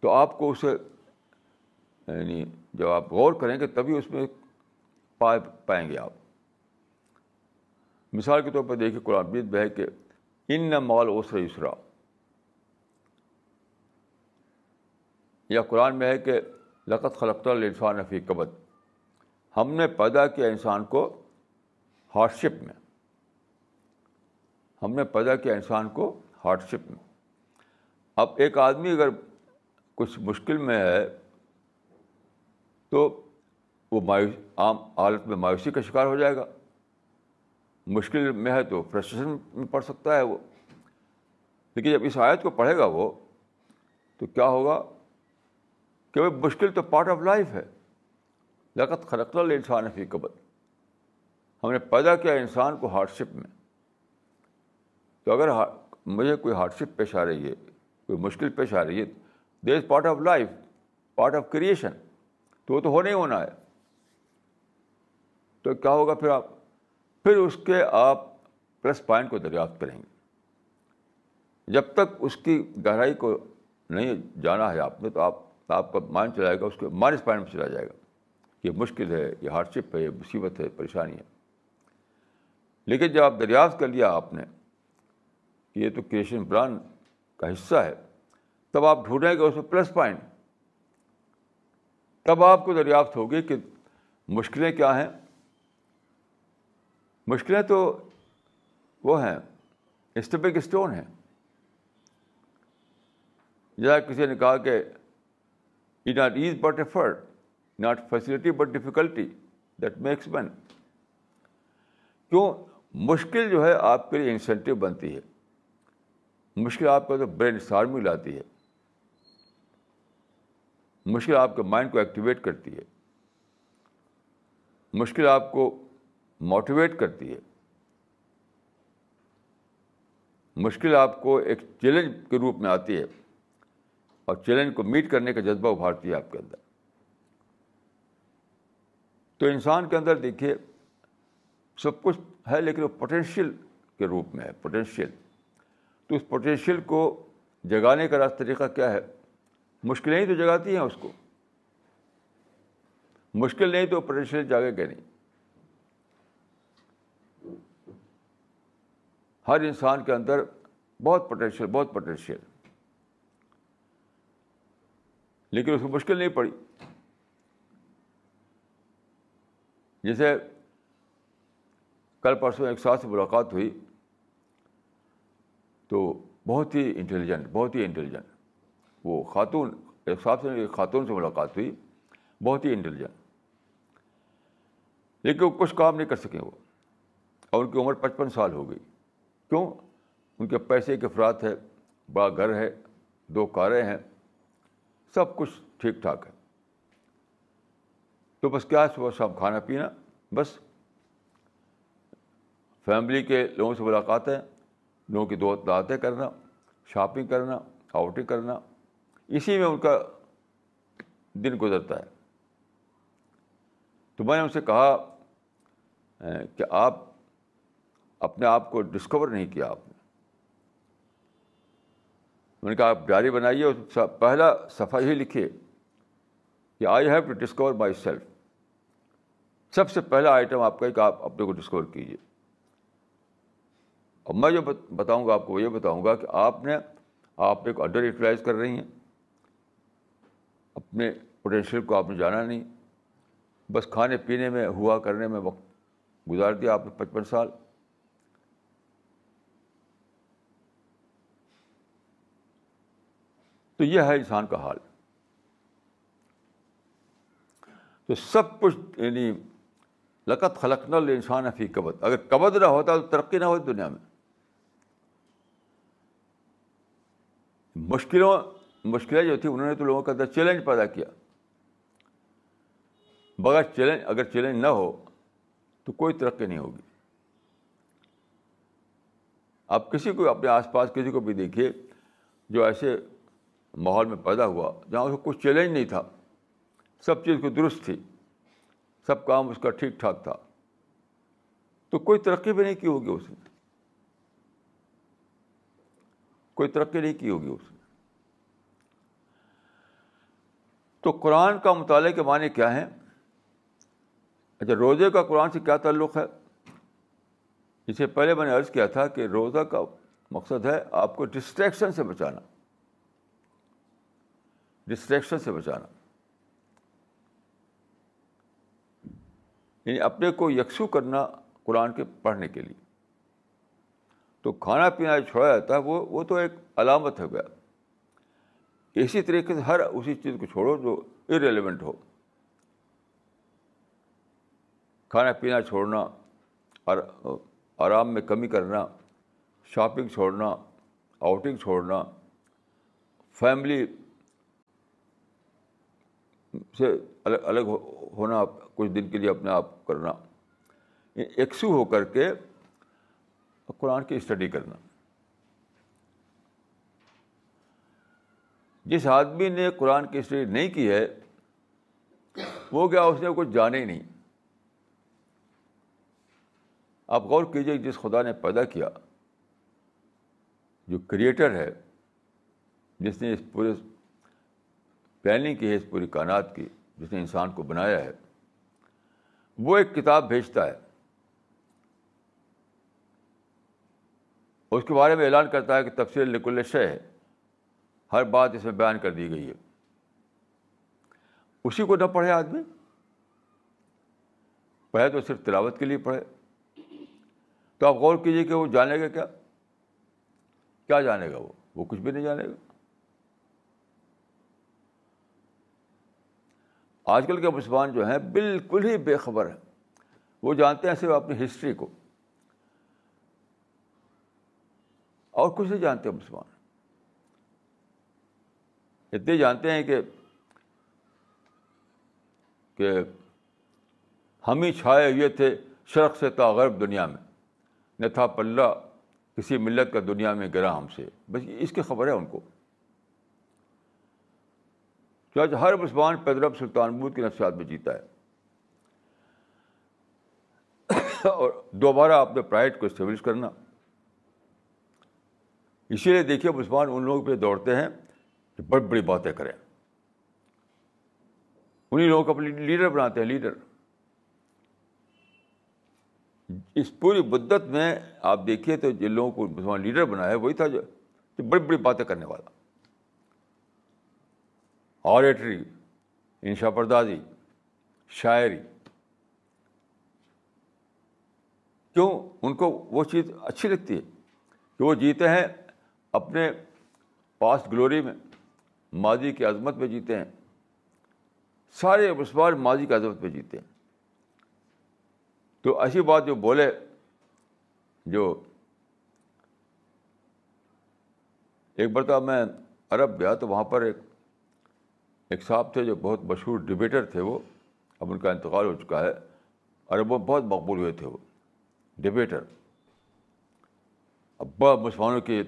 تو آپ کو اسے یعنی جب آپ غور کریں گے تبھی اس میں پائے پائیں گے آپ۔ مثال کے طور پر دیکھیے، قرآن بید ہے کہ ان نہ مال اوسر یسرا۔ یا قرآن میں ہے کہ لقت خلقت الانسان فی قبد ہم نے پیدا کیا انسان کو ہارڈ شپ میں۔ ہم نے پیدا کیا انسان کو ہارڈ شپ میں۔ اب ایک آدمی اگر کچھ مشکل میں ہے، تو وہ مایوس، عام حالت میں مایوسی کا شکار ہو جائے گا۔ مشکل میں ہے تو فرسٹریشن میں پڑھ سکتا ہے وہ۔ لیکن جب اس آیت کو پڑھے گا وہ، تو کیا ہوگا؟ کہ وہ مشکل تو پارٹ آف لائف ہے۔ لقت خلقت انسان فی قبل۔ ہم نے پیدا کیا انسان کو ہارڈ شپ میں۔ تو اگر مجھے کوئی ہارڈ شپ پیش آ رہی ہے، کوئی مشکل پیش آ رہی ہے there is part of life part of creation تو وہ تو ہونا ہی ہونا ہے۔ تو کیا ہوگا پھر آپ؟ پھر اس کے آپ پلس پوائنٹ کو دریافت کریں گے۔ جب تک اس کی گہرائی کو نہیں جانا ہے آپ نے، تو آپ آپ کا مائنڈ چلائے گا، اس کے مائنس پوائنٹ میں چلا جائے گا۔ یہ مشکل ہے، یہ ہارڈ شپ ہے، یہ مصیبت ہے، پریشانی ہے۔ لیکن جب آپ دریافت کر لیا آپ نے کہ یہ تو کریشن پلان کا حصہ ہے۔ تب آپ ڈھونڈیں گے اس میں پلس پوائنٹ۔ تب آپ کو دریافت ہوگی کہ مشکلیں کیا ہیں۔ مشکلیں تو وہ ہیں اسٹیپنگ اسٹون ہیں۔ جیسا کسی نے کہا کہ it not ease but effort not facility but difficulty that makes men کیوں مشکل جو ہے آپ کے لیے انسینٹیو بنتی ہے مشکل آپ کا تو برین اسٹارمنگ لاتی ہے مشکل آپ کے مائنڈ کو ایکٹیویٹ کرتی ہے مشکل آپ کو موٹیویٹ کرتی ہے مشکل آپ کو ایک چیلنج کے روپ میں آتی ہے اور چیلنج کو میٹ کرنے کا جذبہ ابھارتی ہے آپ کے اندر۔ تو انسان کے اندر دیکھیے، سب کچھ ہے لیکن وہ پوٹینشیل کے روپ میں ہے پوٹینشیل تو اس پوٹینشیل کو جگانے کا راست طریقہ کیا ہے؟ مشکلیں ہی تو جگاتی ہیں اس کو۔ مشکل نہیں تو پوٹینشیل جاگے گا نہیں۔ ہر انسان کے اندر بہت پوٹینشیل بہت پوٹینشیل لیکن اس کو مشکل نہیں پڑی۔ جیسے کل پرسوں ایک ساتھ سے ملاقات ہوئی تو بہت ہی انٹیلیجنٹ، بہت ہی انٹیلیجنٹ۔ وہ خاتون، ایک ساتھ سے ایک خاتون سے ملاقات ہوئی، بہت ہی انٹیلیجنٹ۔ لیکن وہ کچھ کام نہیں کر سکیں وہ۔ اور ان کی عمر پچپن سال ہو گئی۔ کیوں؟ ان کے پیسے کے افراد ہے، بڑا گھر ہے، دو کاریں ہیں۔ سب کچھ ٹھیک ٹھاک ہے۔ تو بس کیا صبح شام کھانا پینا، بس۔ فیملی کے لوگوں سے ملاقاتیں لوگوں کی دو دعتیں کرنا، شاپنگ کرنا، آؤٹنگ کرنا۔ اسی میں ان کا دن گزرتا ہے۔ تو میں نے ان سے کہا کہ آپ اپنے آپ کو ڈسکور نہیں کیا آپ نے۔ میں نے کہا، آپ ڈائری بنائیے اور پہلا صفحہ ہی لکھیے کہ I have to discover myself سب سے پہلا آئٹم آپ کا کہ آپ اپنے کو ڈسکور کیجیے۔ اور میں جو بتاؤں گا آپ کو، وہ یہ بتاؤں گا کہ آپ نے، آپ ایک انڈر یوٹیلائز کر رہی ہیں۔ اپنے پوٹینشیل کو آپ نے جانا نہیں۔ بس کھانے پینے میں، ہوا کرنے میں وقت گزار دیا آپ نے پچپن سال۔ تو یہ ہے انسان کا حال۔ تو سب کچھ یعنی لقت خلق نل انسان فی قبد۔ اگر قبد نہ ہوتا تو ترقی نہ ہوتی دنیا میں۔ مشکلوں، مشکلیں جو تھی انہوں نے تو لوگوں کے اندر چیلنج پیدا کیا۔ بغیر چیلنج، اگر چیلنج نہ ہو تو کوئی ترقی نہیں ہوگی۔ آپ کسی کو اپنے آس پاس کسی کو بھی دیکھیے جو ایسے ماحول میں پیدا ہوا جہاں اس کو کچھ چیلنج نہیں تھا۔ سب چیز کو درست تھی۔ سب کام اس کا ٹھیک ٹھاک تھا۔ تو کوئی ترقی بھی نہیں کی ہوگی اس نے۔ کوئی ترقی نہیں کی ہوگی اس نے۔ تو قرآن کا مطالعے کے معنی کیا ہیں؟ اچھا روزے کا قرآن سے کیا تعلق ہے؟ اس سے پہلے میں نے عرض کیا تھا کہ روزہ کا مقصد ہے آپ کو ڈسٹریکشن سے بچانا۔ ڈسٹریکشن سے بچانا۔ یعنی اپنے کو یکسو کرنا قرآن کے پڑھنے کے لیے۔ تو کھانا پینا جو چھوڑا جاتا ہے وہ وہ تو ایک علامت ہو گیا۔ اسی طریقے سے ہر اسی چیز کو چھوڑو جو ارریلیونٹ ہو۔ کھانا پینا چھوڑنا اور آرام میں کمی کرنا شاپنگ چھوڑنا آؤٹنگ چھوڑنا فیملی سے الگ الگ ہونا کچھ دن کے لیے اپنے آپ کرنا۔ ایکسو ہو کر کے قرآن کی اسٹڈی کرنا۔ جس آدمی نے قرآن کی اسٹڈی نہیں کی ہے، وہ کیا اس نے کچھ جانے ہی نہیں۔ آپ غور کیجیے جس خدا نے پیدا کیا، جو کریٹر ہے، جس نے اس پورے پلاننگ کی ہے اس پوری کائنات کی جس نے انسان کو بنایا ہے۔ وہ ایک کتاب بھیجتا ہے۔ اس کے بارے میں اعلان کرتا ہے کہ تفصیل لکل شے ہے۔ ہر بات اس میں بیان کر دی گئی ہے۔ اسی کو نہ پڑھے آدمی۔ پڑھے تو صرف تلاوت کے لیے پڑھے۔ تو آپ غور کیجیے کہ وہ جانے گا کیا؟ کیا جانے گا وہ؟ وہ کچھ بھی نہیں جانے گا۔ آج کل کے مسلمان جو ہیں بالکل ہی بے خبر ہیں۔ وہ جانتے ہیں صرف اپنی ہسٹری کو۔ اور کچھ نہیں جانتے مسلمان۔ اتنے جانتے ہیں کہ کہ ہم ہی چھائے ہوئے تھے شرق سے تاغرب دنیا میں۔ نہ تھا پلہ کسی ملت کا دنیا میں گرا ہم سے۔ بس اس کی خبر ہے ان کو۔ چاہے ہر مسلمان پیدرب سلطان بود کی نفسیات میں جیتا ہے۔ اور دوبارہ اپنے پرائٹ کو اسٹیبلش کرنا۔ اسی لیے دیکھیے مسلمان ان لوگوں پہ دوڑتے ہیں کہ بڑی بڑی باتیں کریں۔ انہیں لوگوں کو اپنے لیڈر بناتے ہیں، لیڈر۔ اس پوری بدت میں آپ دیکھیے تو جن لوگوں کو مسلمان لیڈر بنایا وہی تھا جو بڑی بڑی باتیں کرنے والا۔ آریٹری انشا پردازی، شاعری۔ کیوں؟ ان کو وہ چیز اچھی لگتی ہے کہ وہ جیتے ہیں اپنے پاسٹ گلوری میں، ماضی کی عظمت میں جیتے ہیں۔ سارے مسلمان ماضی کی عظمت میں جیتے ہیں۔ تو ایسی بات جو بولے، جو ایک مرتبہ میں عرب گیا تو وہاں پر ایک ایک صاحب تھے جو بہت مشہور ڈبیٹر تھے وہ، اب ان کا انتقال ہو چکا ہے عربوں میں بہت مقبول ہوئے تھے وہ ڈبیٹر ابا مسلمانوں کی،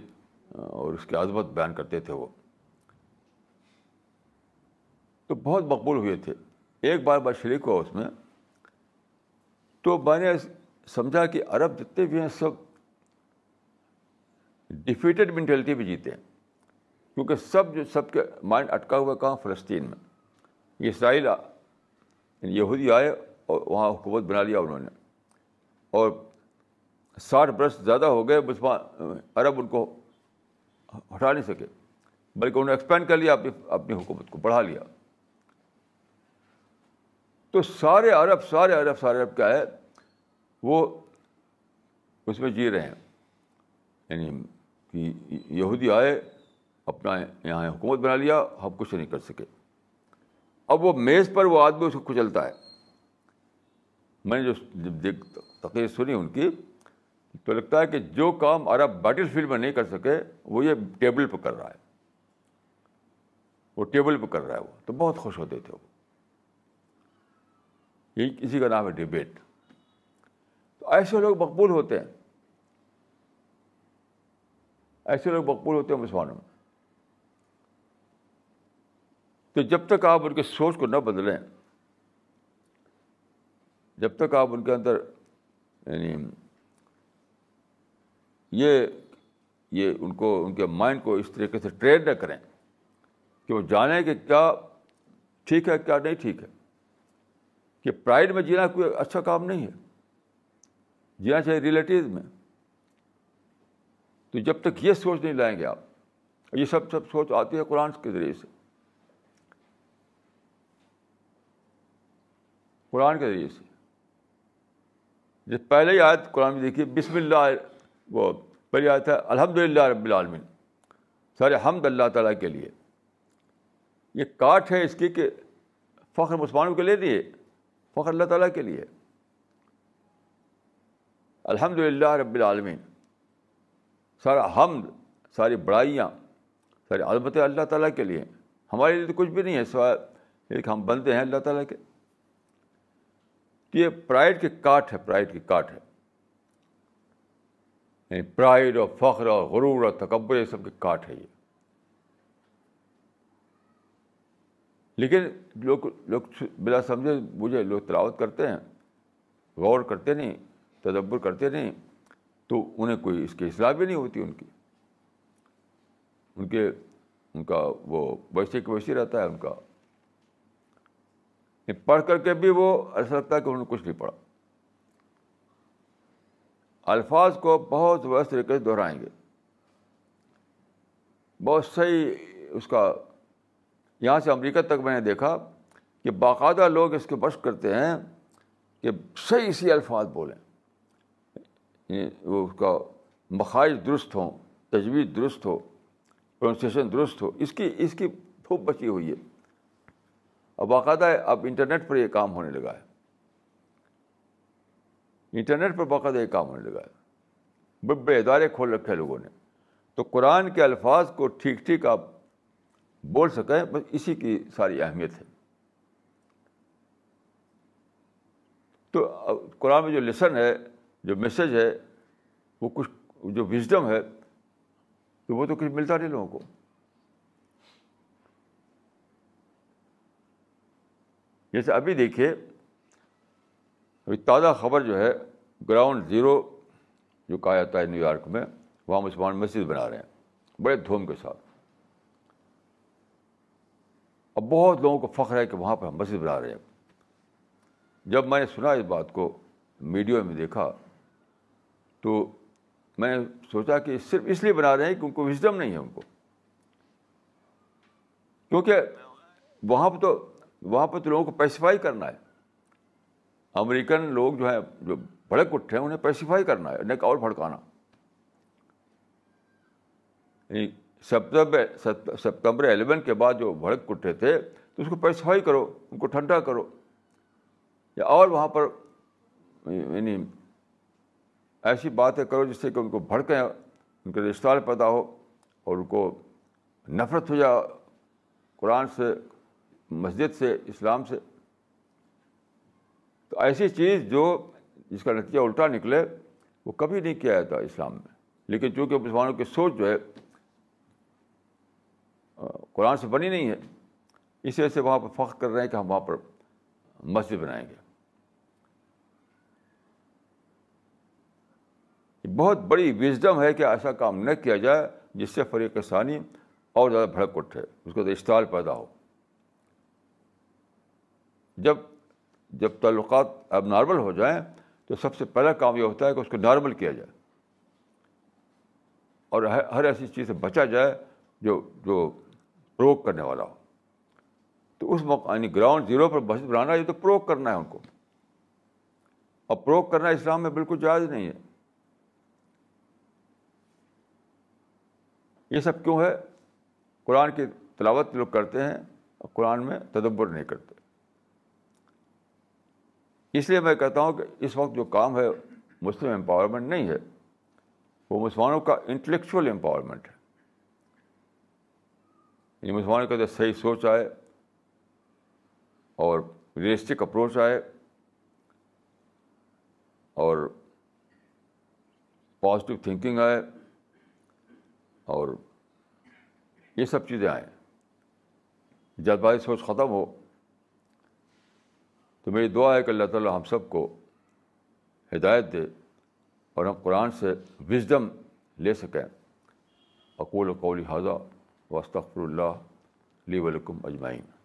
اور اس کی عظمت بیان کرتے تھے وہ۔ تو بہت مقبول ہوئے تھے۔ ایک بار بار شریک ہوا اس میں۔ تو میں نے سمجھا کہ عرب جتنے بھی ہیں سب ڈیفیٹڈ مینٹیلٹی بھی جیتے ہیں۔ کیونکہ سب جو سب کے مائنڈ اٹکا ہوا کہاں؟ فلسطین میں۔ یہ اسرائیل یعنی یہودی آئے اور وہاں حکومت بنا لیا انہوں نے۔ اور ساٹھ برس زیادہ ہو گئے مسلمان عرب ان کو ہٹا نہیں سکے، بلکہ انہوں نے ایکسپینڈ کر لیا، اپنی اپنی حکومت کو بڑھا لیا۔ تو سارے عرب سارے عرب سارے عرب کیا ہے؟ وہ اس میں جی رہے ہیں۔ یعنی کہ یہودی آئے اپنا یہاں حکومت بنا لیا، ہم کچھ نہیں کر سکے۔ اب وہ میز پر وہ آدمی اس کو کچلتا ہے۔ میں نے جو جب دیکھ، تقریر سنی ان کی، تو لگتا ہے کہ جو کام عرب بیٹل فیلڈ میں نہیں کر سکے، وہ یہ ٹیبل پہ کر رہا ہے۔ وہ ٹیبل پہ کر رہا ہے وہ۔ تو بہت خوش ہوتے تھے وہ۔ یہی کسی کا نام ہے ڈبیٹ۔ تو ایسے لوگ مقبول ہوتے ہیں۔ ایسے لوگ مقبول ہوتے ہیں مسلمانوں میں۔ تو جب تک آپ ان کی سوچ کو نہ بدلیں، جب تک آپ ان کے اندر یعنی یہ یہ ان کو، ان کے مائنڈ کو اس طریقے سے ٹرین نہ کریں کہ وہ جانیں کہ کیا ٹھیک ہے، کیا نہیں ٹھیک ہے۔ کہ پرائڈ میں جینا کوئی اچھا کام نہیں ہے۔ جینا چاہیے ریلیٹیو میں۔ تو جب تک یہ سوچ نہیں لائیں گے آپ، یہ سب سب سوچ آتی ہے قرآن کے ذریعے سے۔ قرآن کے ذریعے سے۔ جب پہلے ہی آیت قرآن میں دیکھیے، بسم اللہ، وہ پہلی آیت ہے الحمد للہ رب العالمین۔ سارے حمد اللہ تعالیٰ کے لیے۔ یہ کاٹ ہے اس کی کہ فخر مسلمانوں کے لیے نہیں فخر اللہ تعالیٰ کے لیے۔ الحمد للہ رب العالمین۔ سارا حمد، ساری بڑائیاں ساری عظمت اللہ تعالیٰ کے لیے۔ ہمارے لیے تو کچھ بھی نہیں ہے، سوائے ایک ہم بنتے ہیں اللہ تعالیٰ کے۔ یہ پرائڈ کی کاٹ ہے پرائڈ کی کاٹ ہے۔ یعنی پرائڈ اور فخر اور غرور اور تکبر، یہ سب کی کاٹ ہے یہ۔ لیکن لوگ لوگ بلا سمجھے مجھے لوگ تلاوت کرتے ہیں، غور کرتے نہیں، تدبر کرتے نہیں، تو انہیں کوئی اس کی اصلاح بھی نہیں ہوتی ان کی۔ ان کے، ان کا وہ ویسے کہ ویسے رہتا ہے، ان کا پڑھ کر کے بھی وہ ایسا لگتا ہے کہ انہوں نے کچھ نہیں پڑھا۔ الفاظ کو بہت ویسے طریقے سے دہرائیں گے۔ بہت صحیح اس کا، یہاں سے امریکہ تک میں نے دیکھا کہ باقاعدہ لوگ اس کے بش کرتے ہیں کہ صحیح اسی الفاظ بولیں۔ وہ اس کا مخارج درست ہوں تجویز درست ہو، پرونسیشن درست ہو، اس کی اس کی پھوپ بچی ہوئی ہے۔ اب باقاعدہ اب انٹرنیٹ پر یہ کام ہونے لگا ہے۔ انٹرنیٹ پر باقاعدہ یہ کام ہونے لگا ہے۔ بڑے بڑے ادارے کھول رکھے لوگوں نے۔ تو قرآن کے الفاظ کو ٹھیک ٹھیک آپ بول سکیں، بس اسی کی ساری اہمیت ہے۔ تو قرآن میں جو لیسن ہے، جو میسج ہے، وہ کچھ جو وزڈم ہے، تو وہ تو کچھ ملتا نہیں لوگوں کو۔ جیسے ابھی دیکھیے، ابھی تازہ خبر جو ہے، گراؤنڈ زیرو جو کہا جاتا ہے نیو یارک میں، وہاں مسلمان مسجد بنا رہے ہیں، بڑے دھوم کے ساتھ۔ اب بہت لوگوں کو فخر ہے کہ وہاں پہ ہم مسجد بنا رہے ہیں۔ جب میں نے سنا اس بات کو میڈیا میں دیکھا، تو میں نے سوچا کہ صرف اس لیے بنا رہے ہیں کہ ان کو وزڈم نہیں ہے ان کو۔ کیونکہ وہاں پہ تو وہاں پہ تو لوگوں کو پیسیفائی کرنا ہے۔ امریکن لوگ جو ہیں، جو بھڑک اٹھے ہیں، انہیں پیسیفائی کرنا ہے، انہیں اور بھڑکانا۔ یعنی سپتمبر سپتمبر الیون کے بعد جو بھڑک اٹھے تھے، تو اس کو پیسیفائی کرو، ان کو ٹھنڈا کرو۔ یا اور وہاں پر یعنی ایسی باتیں کرو جس سے کہ ان کو بھڑکیں، ان کے رشتہ پیدا ہو اور ان کو نفرت ہو جائے۔ قرآن سے مسجد سے، اسلام سے۔ تو ایسی چیز جو جس کا نتیجہ الٹا نکلے، وہ کبھی نہیں کیا جاتا اسلام میں۔ لیکن چونکہ مسلمانوں کی سوچ جو ہے قرآن سے بنی نہیں ہے اس وجہ سے وہاں پر فخر کر رہے ہیں کہ ہم وہاں پر مسجد بنائیں گے۔ بہت بڑی وزڈم ہے کہ ایسا کام نہ کیا جائے جس سے فریق ثانی اور زیادہ بھڑک اٹھے، اس کو اشتعال پیدا ہو۔ جب جب تعلقات اب نارمل ہو جائیں تو سب سے پہلا کام یہ ہوتا ہے کہ اس کو نارمل کیا جائے۔ اور ہر ایسی چیز سے بچا جائے جو جو پروک کرنے والا ہو۔ تو اس موقع یعنی گراؤنڈ زیرو پر مسجد بنانا، یہ تو پروک کرنا ہے ان کو۔ اور پروک کرنا اسلام میں بالکل جائز نہیں ہے۔ یہ سب کیوں ہے؟ قرآن کی تلاوت لوگ کرتے ہیں اور قرآن میں تدبر نہیں کرتے۔ اس لیے میں کہتا ہوں کہ اس وقت جو کام ہے، مسلم امپاورمنٹ نہیں ہے۔ وہ مسلمانوں کا انٹلیکچوئل امپاورمنٹ ہے۔ یہ مسلمانوں کا صحیح سوچ آئے اور ریئلسٹک اپروچ آئے اور پازیٹیو تھنکنگ آئے اور یہ سب چیزیں آئیں۔ جلد بازی سوچ ختم ہو۔ تو میری دعا ہے کہ اللہ تعالیٰ ہم سب کو ہدایت دے اور ہم قرآن سے وزڈم لے سکیں۔ اقول و قولی حاضہ وسطر اللہ لی ولکم اجمعین۔